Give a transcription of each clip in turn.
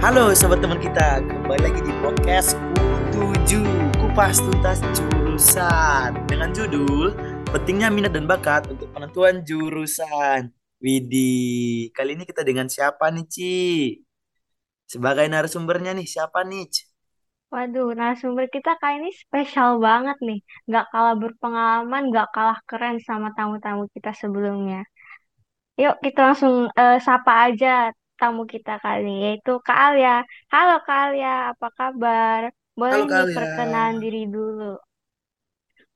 Halo sobat teman kita, kembali lagi di podcast Ku7 Kupas Tuntas Jurusan Dengan judul Pentingnya Minat dan Bakat untuk Penentuan Jurusan Widih, kali ini kita dengan siapa nih Ci? Sebagai narasumbernya nih, siapa nih Ci? Waduh, narasumber kita kali ini spesial banget nih. Gak kalah berpengalaman, gak kalah keren sama tamu-tamu kita sebelumnya. Yuk kita langsung eh, sapa aja tamu kita kali yaitu Kak Alia. Halo Kak Alia, apa kabar? Boleh Halo nih Kak ya. perkenalan diri dulu.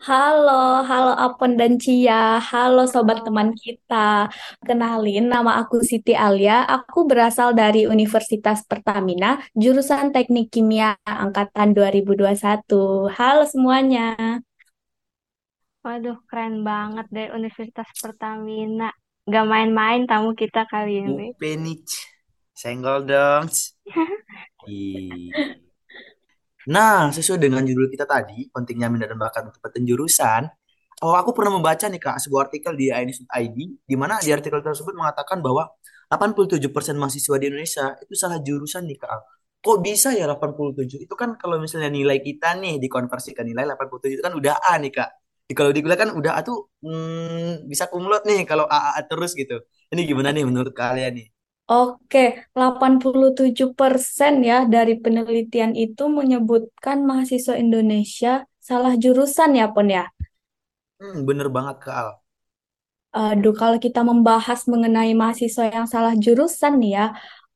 Halo, halo Apon dan Cia. Halo sobat Halo. teman kita. Kenalin, nama aku Siti Alia. Aku berasal dari Universitas Pertamina, jurusan Teknik Kimia angkatan 2021. Halo semuanya. Waduh, keren banget dari Universitas Pertamina. Gak main-main tamu kita kali ini. Ci. Senggol dong. Nah, sesuai dengan judul kita tadi, pentingnya minat dan bakat untuk penentuan jurusan. Oh, aku pernah membaca nih Kak, sebuah artikel di ID, di mana di artikel tersebut mengatakan bahwa 87% mahasiswa di Indonesia itu salah jurusan nih Kak. Kok bisa ya 87? Itu kan kalau misalnya nilai kita nih dikonversikan nilai 87 itu kan udah A nih Kak. Kalau di kuliah kan udah A tuh hmm, bisa kumlot nih kalau A, A, A terus gitu. Ini gimana nih menurut kalian nih? Oke, 87% ya dari penelitian itu menyebutkan mahasiswa Indonesia salah jurusan ya, Pon ya. Hmm, bener banget Kak. Aduh, kalau kita membahas mengenai mahasiswa yang salah jurusan nih ya,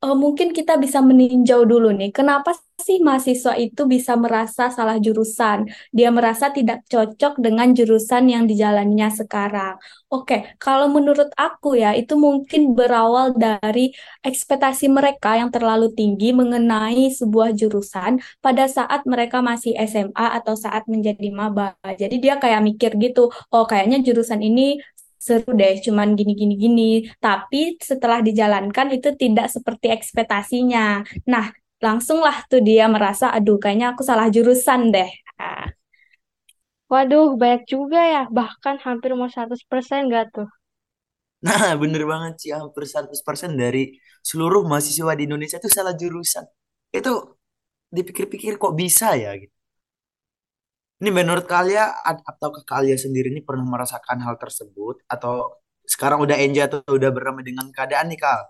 eh, mungkin kita bisa meninjau dulu nih, kenapa sih mahasiswa itu bisa merasa salah jurusan? Dia merasa tidak cocok dengan jurusan yang dijalaninya sekarang. Oke, kalau menurut aku ya, itu mungkin berawal dari ekspektasi mereka yang terlalu tinggi mengenai sebuah jurusan pada saat mereka masih SMA atau saat menjadi maba. Jadi dia kayak mikir gitu, oh kayaknya jurusan ini seru deh, cuman gini gini gini. Tapi setelah dijalankan itu tidak seperti ekspektasinya. Nah, langsunglah tuh dia merasa, aduh, kayaknya aku salah jurusan deh. Ah, Waduh, banyak juga ya. Bahkan hampir mau 100% gak tuh? Nah, bener banget sih hampir 100% dari seluruh mahasiswa di Indonesia itu salah jurusan. Itu dipikir-pikir kok bisa ya gitu. Ini menurut kalian ad- ataukah kalian sendiri ini pernah merasakan hal tersebut atau sekarang udah enjoy atau udah berdamai dengan keadaan nih Kal?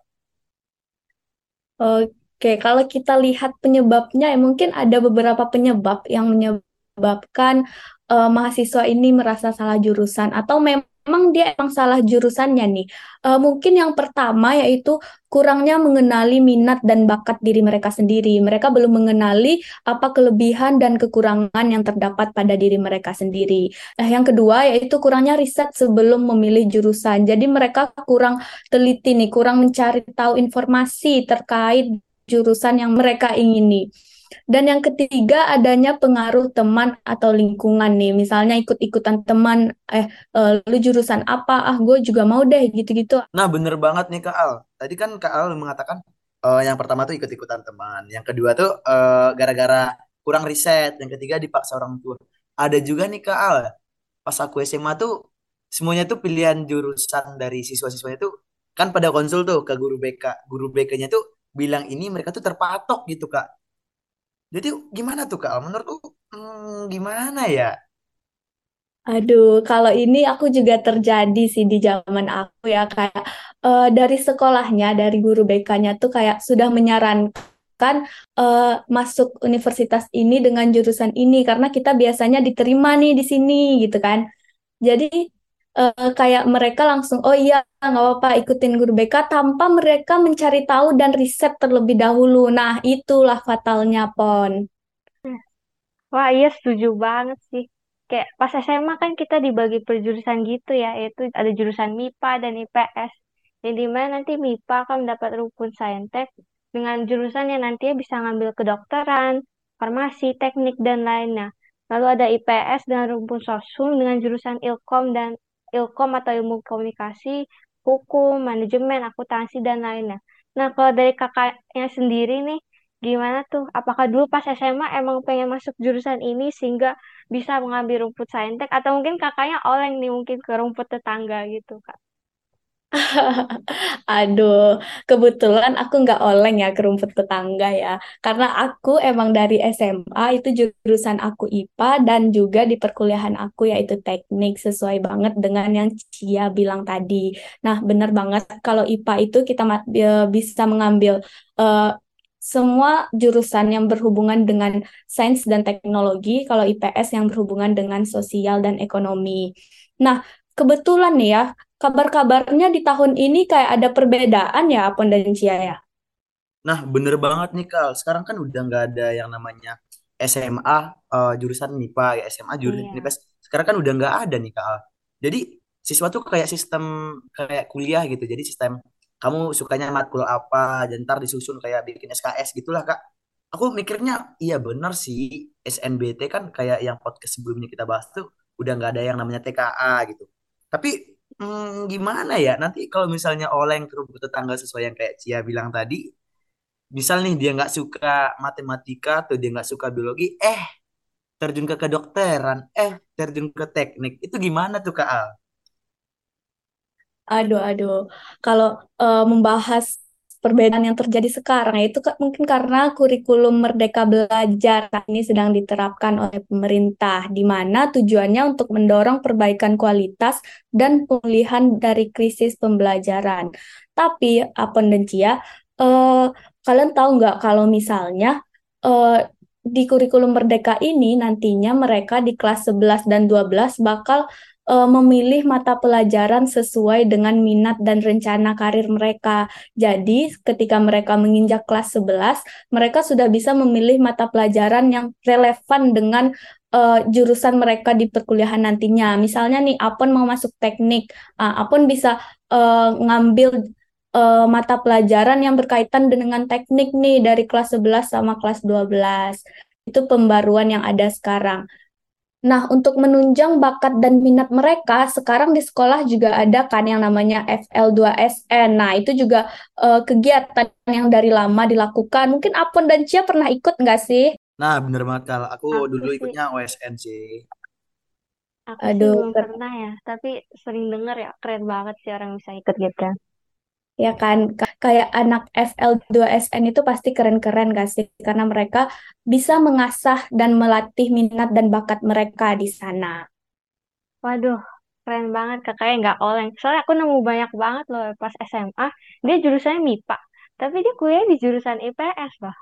Oke, kalau kita lihat penyebabnya, ya mungkin ada beberapa penyebab yang menyebabkan eh, mahasiswa ini merasa salah jurusan atau memang dia emang salah jurusannya nih. Eh, mungkin yang pertama yaitu kurangnya mengenali minat dan bakat diri mereka sendiri. Mereka belum mengenali apa kelebihan dan kekurangan yang terdapat pada diri mereka sendiri. Nah, yang kedua yaitu kurangnya riset sebelum memilih jurusan. Jadi mereka kurang teliti nih, kurang mencari tahu informasi terkait jurusan yang mereka ingini. Dan yang ketiga adanya pengaruh teman atau lingkungan nih. Misalnya ikut-ikutan teman, eh, eh, lu jurusan apa? Ah, gue juga mau deh gitu-gitu. Nah, bener banget nih Kak Al. Tadi kan Kak Al mengatakan eh, yang pertama tuh ikut-ikutan teman, yang kedua tuh eh, gara-gara kurang riset, yang ketiga dipaksa orang tua. Ada juga nih Kak Al, pas aku SMA tuh semuanya tuh pilihan jurusan dari siswa-siswanya tuh kan pada konsul tuh ke guru BK. Guru BK-nya tuh bilang ini mereka tuh terpatok gitu Kak. Jadi gimana tuh Kak? Menurutku hmm, gimana ya? Aduh, kalau ini aku juga terjadi sih di zaman aku ya kayak eh, dari sekolahnya, dari guru BK-nya tuh kayak sudah menyarankan eh, masuk universitas ini dengan jurusan ini karena kita biasanya diterima nih di sini gitu kan. Jadi eh, kayak mereka langsung oh iya nggak apa-apa ikutin guru BK tanpa mereka mencari tahu dan riset terlebih dahulu. Nah, itulah fatalnya Pon. Wah, iya setuju banget sih. Kayak pas SMA kan kita dibagi per jurusan gitu ya, yaitu ada jurusan MIPA dan IPS. Yang di mana nanti MIPA akan mendapat rumpun saintek dengan jurusan yang nantinya bisa ngambil kedokteran, farmasi, teknik, dan lainnya. Lalu ada IPS dengan rumpun sosum dengan jurusan Ilkom dan Ilkom atau ilmu komunikasi, hukum, manajemen, akuntansi, dan lainnya. Nah, kalau dari kakaknya sendiri nih, Gimana tuh? Apakah dulu pas SMA emang pengen masuk jurusan ini sehingga bisa mengambil rumput saintek atau mungkin kakaknya oleng nih mungkin ke rumput tetangga gitu, Kak? Aduh, kebetulan aku nggak oleng ya ke rumput tetangga ya. Karena aku emang dari SMA itu jurusan aku IPA dan juga di perkuliahan aku yaitu teknik sesuai banget dengan yang Cia bilang tadi. Nah, bener banget kalau IPA itu kita eh, bisa mengambil eh, semua jurusan yang berhubungan dengan sains dan teknologi, kalau IPS yang berhubungan dengan sosial dan ekonomi. Nah, kebetulan nih ya, kabar-kabarnya di tahun ini kayak ada perbedaan ya, Apon dan Cia ya. Nah, bener banget nih Kal. Sekarang kan udah nggak ada yang namanya SMA eh, jurusan MIPA ya SMA jurusan Iya. IPS. Sekarang kan udah nggak ada nih Kal. Jadi siswa tuh kayak sistem kayak kuliah gitu. Jadi sistem kamu sukanya matkul apa, dan ntar disusun kayak bikin SKS gitulah Kak. Aku mikirnya iya bener sih SNBT kan kayak yang podcast sebelumnya kita bahas tuh udah nggak ada yang namanya TKA gitu. Tapi hmm, gimana ya nanti kalau misalnya oleng terus tetangga sesuai yang kayak Cia bilang tadi misal nih dia nggak suka matematika atau dia nggak suka biologi, eh terjun ke kedokteran, eh terjun ke teknik, itu gimana tuh Kak Al? Aduh, aduh. Kalau eh, membahas perbedaan yang terjadi sekarang, itu ka- mungkin karena kurikulum Merdeka Belajar ini sedang diterapkan oleh pemerintah, di mana tujuannya untuk mendorong perbaikan kualitas dan pemulihan dari krisis pembelajaran. Tapi, Apon dan Cia, eh, kalian tahu nggak kalau misalnya eh, di kurikulum Merdeka ini nantinya mereka di kelas 11 dan 12 bakal eh, memilih mata pelajaran sesuai dengan minat dan rencana karir mereka. Jadi, ketika mereka menginjak kelas 11, mereka sudah bisa memilih mata pelajaran yang relevan dengan eh, jurusan mereka di perkuliahan nantinya. Misalnya nih, Apon mau masuk teknik, ah, Apon bisa eh, ngambil eh, mata pelajaran yang berkaitan dengan teknik nih dari kelas 11 sama kelas 12. Itu pembaruan yang ada sekarang. Nah, untuk menunjang bakat dan minat mereka, sekarang di sekolah juga ada kan yang namanya FL2SN. Nah, itu juga eh, kegiatan yang dari lama dilakukan. Mungkin Apon dan Cia pernah ikut nggak sih? Nah bener banget Kak, aku Aku dulu sih, ikutnya OSN sih. aku sih Aduh, belum pernah ya, tapi sering denger ya, keren banget sih orang bisa ikut gitu. Ya kan. Ka- Kayak anak FL2SN itu pasti keren-keren gak sih? Karena mereka bisa mengasah dan melatih minat dan bakat mereka di sana. Waduh, keren banget kakaknya nggak oleng. Soalnya aku nemu banyak banget loh pas SMA, dia jurusannya MIPA, tapi dia kuliah di jurusan IPS loh.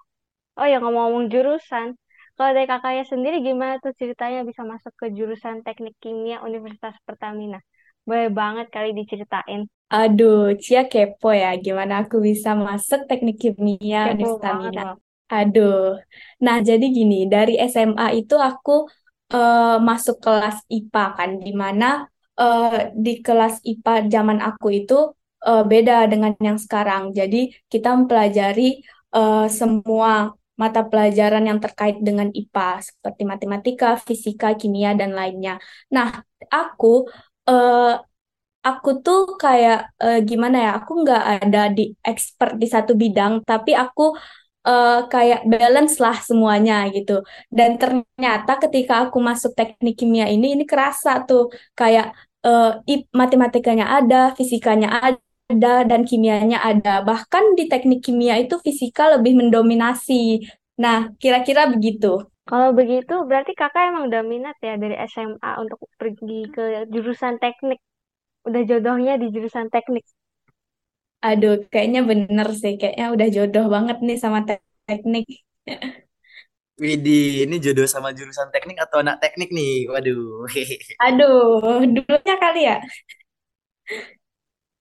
Oh ya ngomong-ngomong jurusan, kalau dari kakaknya sendiri gimana tuh ceritanya bisa masuk ke jurusan Teknik Kimia Universitas Pertamina? Boleh banget kali diceritain. Aduh, Cia kepo ya, gimana aku bisa masuk teknik kimia Kepo Universitas banget Mina. loh. Aduh, nah jadi gini, dari SMA itu aku eh, masuk kelas IPA kan, di mana eh, di kelas IPA zaman aku itu eh, beda dengan yang sekarang. Jadi kita mempelajari eh, semua mata pelajaran yang terkait dengan IPA, seperti matematika, fisika, kimia, dan lainnya. Nah, aku eh, Aku tuh kayak eh, gimana ya? Aku nggak ada di expert di satu bidang, tapi aku eh, kayak balance lah semuanya gitu. Dan ternyata ketika aku masuk teknik kimia ini, ini kerasa tuh kayak i- matematikanya ada, fisikanya ada, dan kimianya ada. Bahkan di teknik kimia itu fisika lebih mendominasi. Nah, kira-kira begitu. Kalau begitu berarti kakak emang udah minat ya dari SMA untuk pergi ke jurusan teknik. Udah jodohnya di jurusan teknik. Aduh, kayaknya bener sih. Kayaknya udah jodoh banget nih sama te- teknik. Widih, ini jodoh sama jurusan teknik atau anak teknik nih? Waduh. Aduh, dulunya kali ya.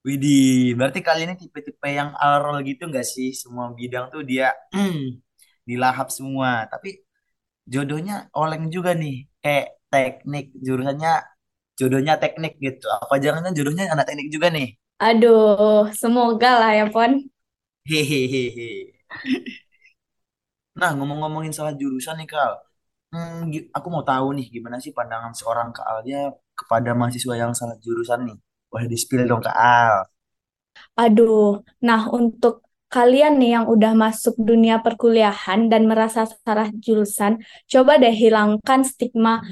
Widih, berarti kali ini tipe-tipe yang alrol gitu nggak sih? Semua bidang tuh dia dilahap semua. Tapi jodohnya oleng juga nih. Kayak teknik, jurusannya jodohnya teknik gitu. Apa jangan jodohnya anak teknik juga nih? Aduh, semoga lah ya, Pon. Hehehe. Nah, ngomong-ngomongin soal jurusan nih, Kal. Hmm, gi- aku mau tahu nih gimana sih pandangan seorang Kak Alnya kepada mahasiswa yang salah jurusan nih. Boleh di-spill dong, Kak Al. Aduh, nah untuk kalian nih yang udah masuk dunia perkuliahan dan merasa salah jurusan, coba deh hilangkan stigma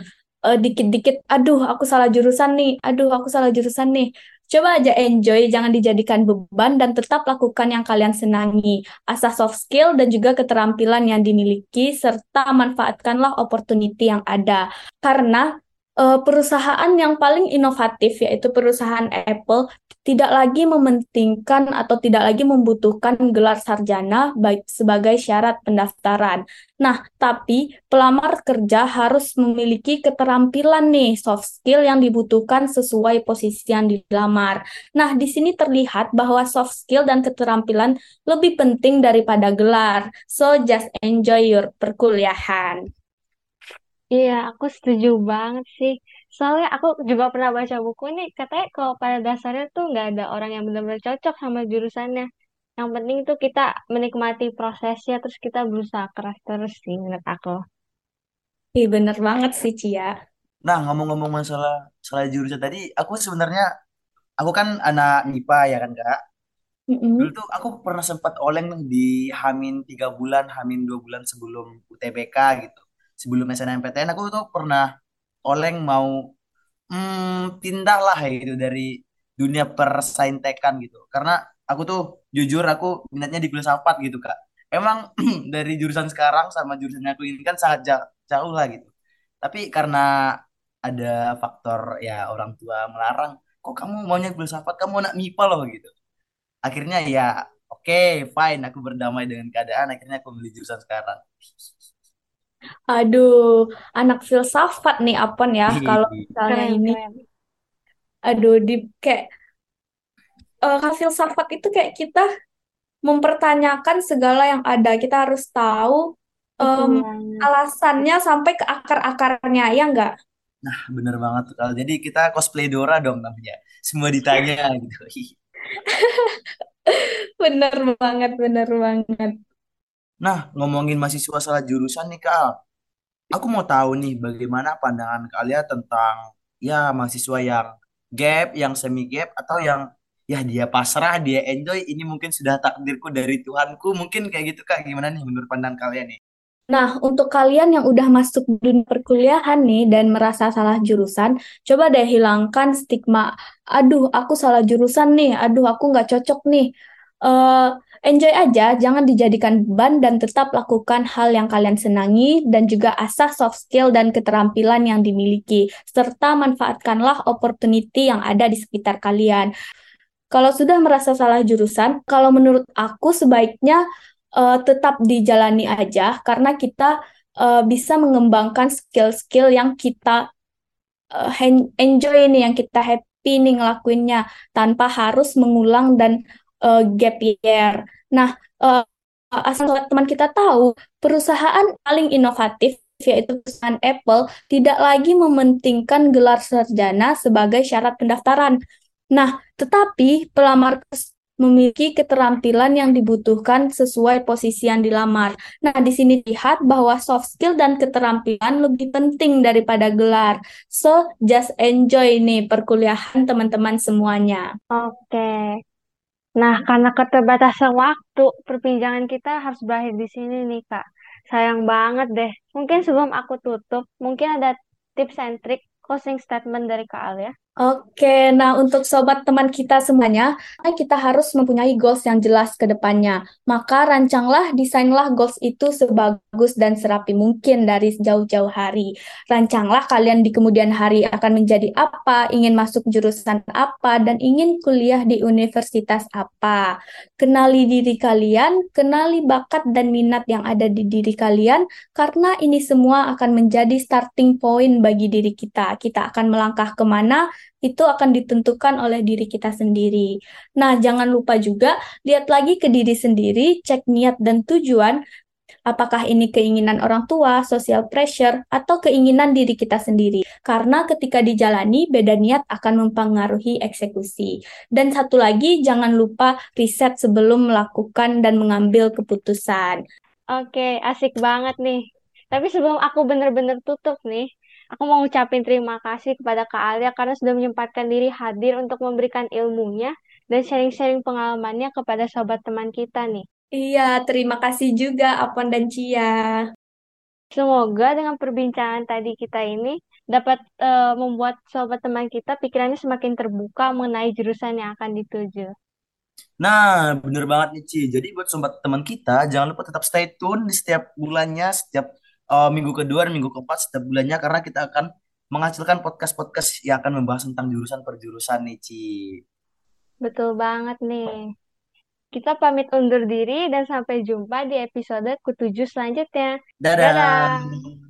eh, dikit-dikit, aduh aku salah jurusan nih, aduh aku salah jurusan nih. Coba aja enjoy, jangan dijadikan beban dan tetap lakukan yang kalian senangi. Asah soft skill dan juga keterampilan yang dimiliki serta manfaatkanlah opportunity yang ada. Karena uh, perusahaan yang paling inovatif yaitu perusahaan Apple tidak lagi mementingkan atau tidak lagi membutuhkan gelar sarjana baik sebagai syarat pendaftaran. Nah, tapi pelamar kerja harus memiliki keterampilan nih soft skill yang dibutuhkan sesuai posisi yang dilamar. Nah, di sini terlihat bahwa soft skill dan keterampilan lebih penting daripada gelar. So, just enjoy your perkuliahan. Iya, aku setuju banget sih. Soalnya aku juga pernah baca buku ini, katanya kalau pada dasarnya tuh nggak ada orang yang benar-benar cocok sama jurusannya. Yang penting tuh kita menikmati prosesnya, terus kita berusaha keras terus sih menurut aku. Iya bener banget sih Cia. Nah, ngomong-ngomong masalah masalah jurusan tadi, aku sebenarnya aku kan anak MIPA ya kan Kak. Dulu Mm-mm. tuh aku pernah sempat oleng nih di Hamin tiga bulan, Hamin dua bulan sebelum UTBK gitu. Sebelum SNMPTN aku tuh pernah oleng mau hmm, pindah lah gitu dari dunia persaintekan gitu. Karena aku tuh jujur aku minatnya di filsafat gitu Kak. Emang dari jurusan sekarang sama jurusan aku ini kan sangat jauh, lah gitu. Tapi karena ada faktor ya orang tua melarang, kok kamu maunya filsafat, kamu anak MIPA loh gitu akhirnya ya oke fine aku berdamai dengan keadaan akhirnya aku beli jurusan sekarang Aduh, anak filsafat nih Apon ya. Kalau misalnya Keren, ini, keren. aduh, di kayak uh, filsafat itu kayak kita mempertanyakan segala yang ada. Kita harus tahu Betul em, banget. alasannya sampai ke akar-akarnya, ya enggak? nah bener banget tuh kalau jadi kita cosplay Dora dong namanya semua ditanya gitu Bener banget, bener banget. Nah ngomongin mahasiswa salah jurusan nih Kak. Aku mau tahu nih bagaimana pandangan kalian tentang ya mahasiswa yang gap yang semi gap atau yang ya dia pasrah dia enjoy ini mungkin sudah takdirku dari Tuhanku. Mungkin kayak gitu Kak. Gimana nih menurut pandangan kalian nih? Nah, untuk kalian yang udah masuk dunia perkuliahan nih dan merasa salah jurusan, coba deh hilangkan stigma, aduh aku salah jurusan nih, aduh aku nggak cocok nih. Eh, enjoy aja, jangan dijadikan beban dan tetap lakukan hal yang kalian senangi dan juga asah soft skill dan keterampilan yang dimiliki, serta manfaatkanlah opportunity yang ada di sekitar kalian. Kalau sudah merasa salah jurusan, kalau menurut aku sebaiknya eh, tetap dijalani aja karena kita eh, bisa mengembangkan skill-skill yang kita hen- enjoy nih, yang kita happy nih ngelakuinnya tanpa harus mengulang dan eh, gap year. Nah, eh, asal teman kita tahu, perusahaan paling inovatif yaitu perusahaan Apple tidak lagi mementingkan gelar sarjana sebagai syarat pendaftaran. Nah, tetapi pelamar memiliki keterampilan yang dibutuhkan sesuai posisi yang dilamar. Nah, di sini lihat bahwa soft skill dan keterampilan lebih penting daripada gelar. So, just enjoy nih perkuliahan teman-teman semuanya. Oke. Nah, karena keterbatasan waktu, perbincangan kita harus berakhir di sini nih, Kak. Sayang banget deh. Mungkin sebelum aku tutup, mungkin ada tips and trick closing statement dari Kak Alia. Oke, nah untuk sobat teman kita semuanya, kita harus mempunyai goals yang jelas ke depannya. Maka rancanglah, desainlah goals itu sebagus dan serapi mungkin dari jauh-jauh hari. Rancanglah kalian di kemudian hari akan menjadi apa, ingin masuk jurusan apa, dan ingin kuliah di universitas apa. Kenali diri kalian, kenali bakat dan minat yang ada di diri kalian, karena ini semua akan menjadi starting point bagi diri kita. Kita akan melangkah ke mana, itu akan ditentukan oleh diri kita sendiri. Nah, jangan lupa juga lihat lagi ke diri sendiri, cek niat dan tujuan. Apakah ini keinginan orang tua, social pressure, atau keinginan diri kita sendiri? Karena ketika dijalani, beda niat akan mempengaruhi eksekusi. Dan satu lagi, jangan lupa riset sebelum melakukan dan mengambil keputusan. Oke, asik banget nih. Tapi sebelum aku bener-bener tutup nih, aku mau ucapin terima kasih kepada Kak Alia karena sudah menyempatkan diri hadir untuk memberikan ilmunya dan sharing-sharing pengalamannya kepada sobat teman kita nih. Iya, terima kasih juga Apon dan Cia. Semoga dengan perbincangan tadi kita ini dapat eh, membuat sobat teman kita pikirannya semakin terbuka mengenai jurusan yang akan dituju. Nah, bener banget nih Ci. Jadi buat sobat teman kita, jangan lupa tetap stay tune di setiap bulannya, setiap uh, minggu kedua dan minggu keempat setiap bulannya karena kita akan menghasilkan podcast-podcast yang akan membahas tentang jurusan per jurusan nih Ci. Betul banget nih. Kita pamit undur diri dan sampai jumpa di episode ke-7 selanjutnya. Dadah. Dadah.